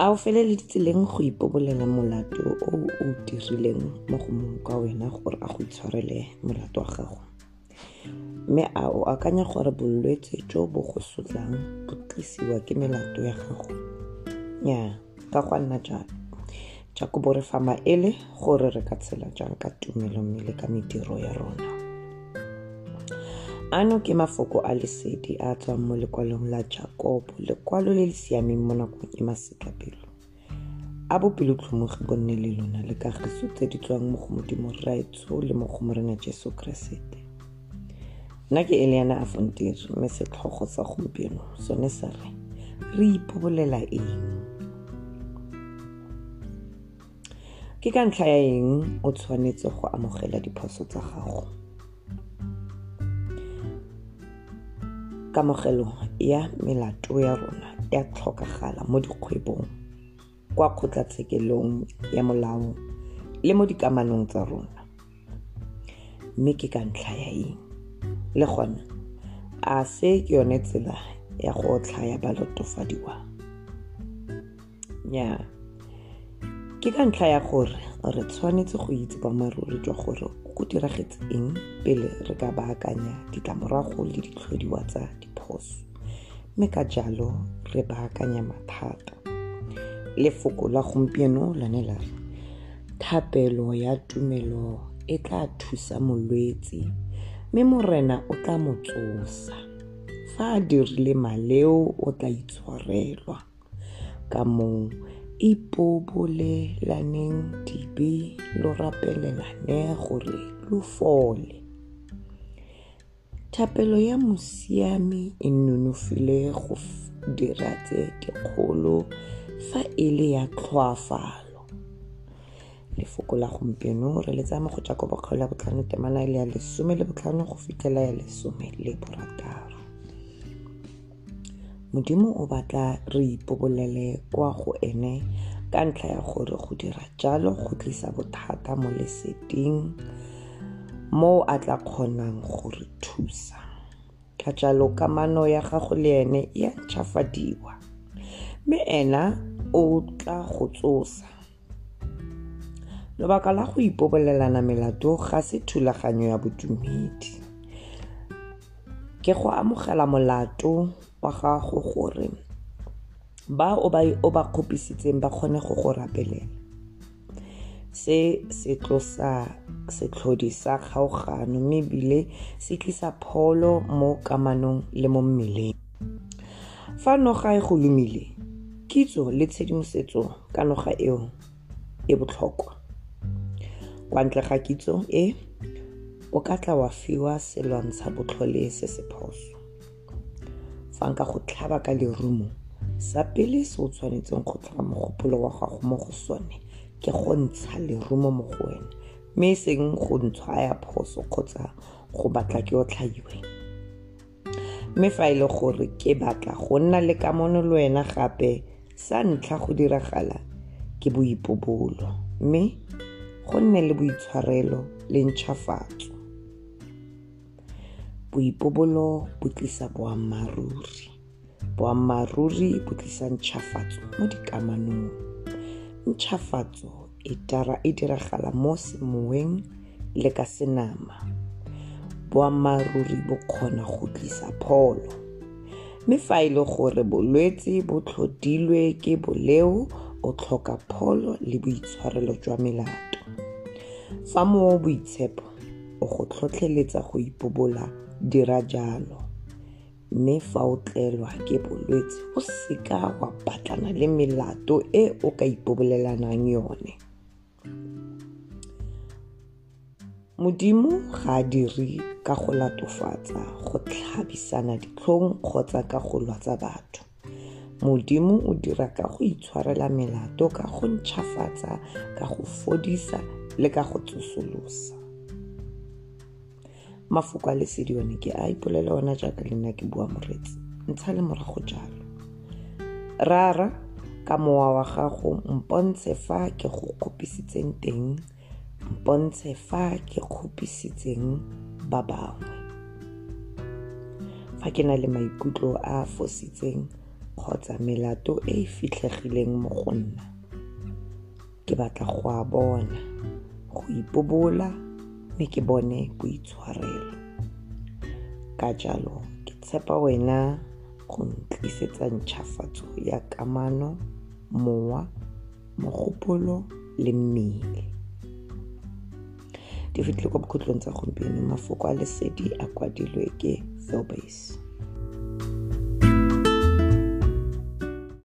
a o feleleditseleng go ipobolela molato o o dirileng mo go mongwe ka wena gore a go itshwarele molato wa gago. Mme a o akanya gore bolwetse jo bo go sotlang bo tlisiwa ke melato ya gago. Nnyaa ka go nna jalo. Jakobo re fa maele gore re ka tshela jang ka tumelo mme le ka mediro ya rona ano ke mafoko a lesedi a tswang mo lekwalong la jakobo lekwalo le le siameng mo nakong e masetlapelo a bopelotlhomogi bo nne le lona le kagiso tse di tswang mo go modimo raetso le mo go morena jesu keresete nna ke eliana a fontiri mme setlhogo sa gompieno sone sa re re ipobolela eng? Ke ka ntlha ya eng o tshwanetse go amogela diphoso tsa gago kamogelo ya melato ya rona ya tlhokagala mo dikgwebong kwa kgotlatshekelong ya molao le mo dikamanong tsa rona. Mme ke ka ntlha ya eng? Le gona a se ke yone tsela ya go tlhaya balotofadiwa? Nnyaa ke ka ntlha ya gore re tshwanetse go itse boammaaruri jwa gore go diragetse eng pele re ka baakanya ditlamorago le ditlhodiwa tsa diphoso. Mme ka jalo re baakanya mathata. Lefoko la gompieno lone la re thapelo ya tumelo e tla thusa molwetsi mme morena o tla mo tsosa. Fa a dirile maleo o tla itshwarelwa. Ka moo ipobolelaneng dibe lo rapelelane gore lo fole. Thapelo ya mosiame e nonofile go dira tse dikgolo fa e le ya tlhoafalo. Lefoko la gompieno re le tsaya mo go jakobo kgaolo ya botlhano temana le ya lesome le botlhano go fitlhela ya lesome le borataro modimo o batla re ipobolele kwa go ene ka ntlha ya gore go dira jalo go tlisa bothata mo leseding mo a tla kgonang go re thusa. Ka jalo kamano ya gago le ene e a ntšhafadiwa mme ena o tla go tsosa. Lobaka la go ipobolelana melato ga se thulaganyo ya bodumedi. Ke go amogela molato wa gago gore ba o ba o ba kgopisitseng ba kgone go go rapelela. Se se tlosa setlhodi sa kgaogano mme ebile se tlisa pholo mo kamanong le mo mmeleng. Fa noga e go lumile kitso le tshedimosetso ka noga eo e botlhokwa. Kwa ntle ga kitso e o ka tla wa fiwa selwantsha botlhole se se phoso fa nka go tlhaba ka lerumo sa pele se o tshwanetseng go tlhaba mogopolo wa gago mo go sone ke go ntsha lerumo mo go wena mme e seng go ntshwaya phoso kgotsa go batla ke o tlhaiwe. Mme fa e le gore ke batla go nna le kamano le wena gape sa ntlha go diragala ke boipobolo mme go nne le boitshwarelo le ntšhafatso boipobolo bo tlisa boammaaruri boammaaruri bo tlisa ntšhafatso mo dikamanong. Ntšhafatso e diragala mo semoweng le ka senama. Boammaaruri bo kgona go tlisa pholo. Mme fa e le gore bolwetse bo tlhodilwe ke boleo o tlhoka pholo le boitshwarelo jwa melato. Fa mo boitshepo o go tlhotlheletsa go ipobola dira jalo. Mme fa o tlelwa ke bolwetse o seka wa batlana le melato e o ka ipobolelanang yone. Modimo ga a dire ka go latofatsa go tlhabisana ditlhong kgotsa ka go lwatsa batho. Modimo o dira ka go itshwarela melato ka go ntšhafatsa ka go fodisa le ka go tsosolosa mafoko a lesedi one ke a ipolela ona jaaka le nna ke bua moretsi. Ntsha le morago jalo. Rara ka mowa wa gago mpontshe fa ke go kgopisitseng teng mpontshe fa ke kgopisitseng ba bangwe. Fa ke na le maikutlo a a fositseng kgotsa melato e e fitlhegileng mo go nna ke batla go a bona go ipobola mme ke bone boitshwarelo. Ka jalo ke tshepa wena go ntlisetsa ntšhafatso ya kamano mowa mogopolo le mmele. Di fitlhile kwa bokhutlong tsa gompieno mafoko a lesedi a kwadilwe ke philbase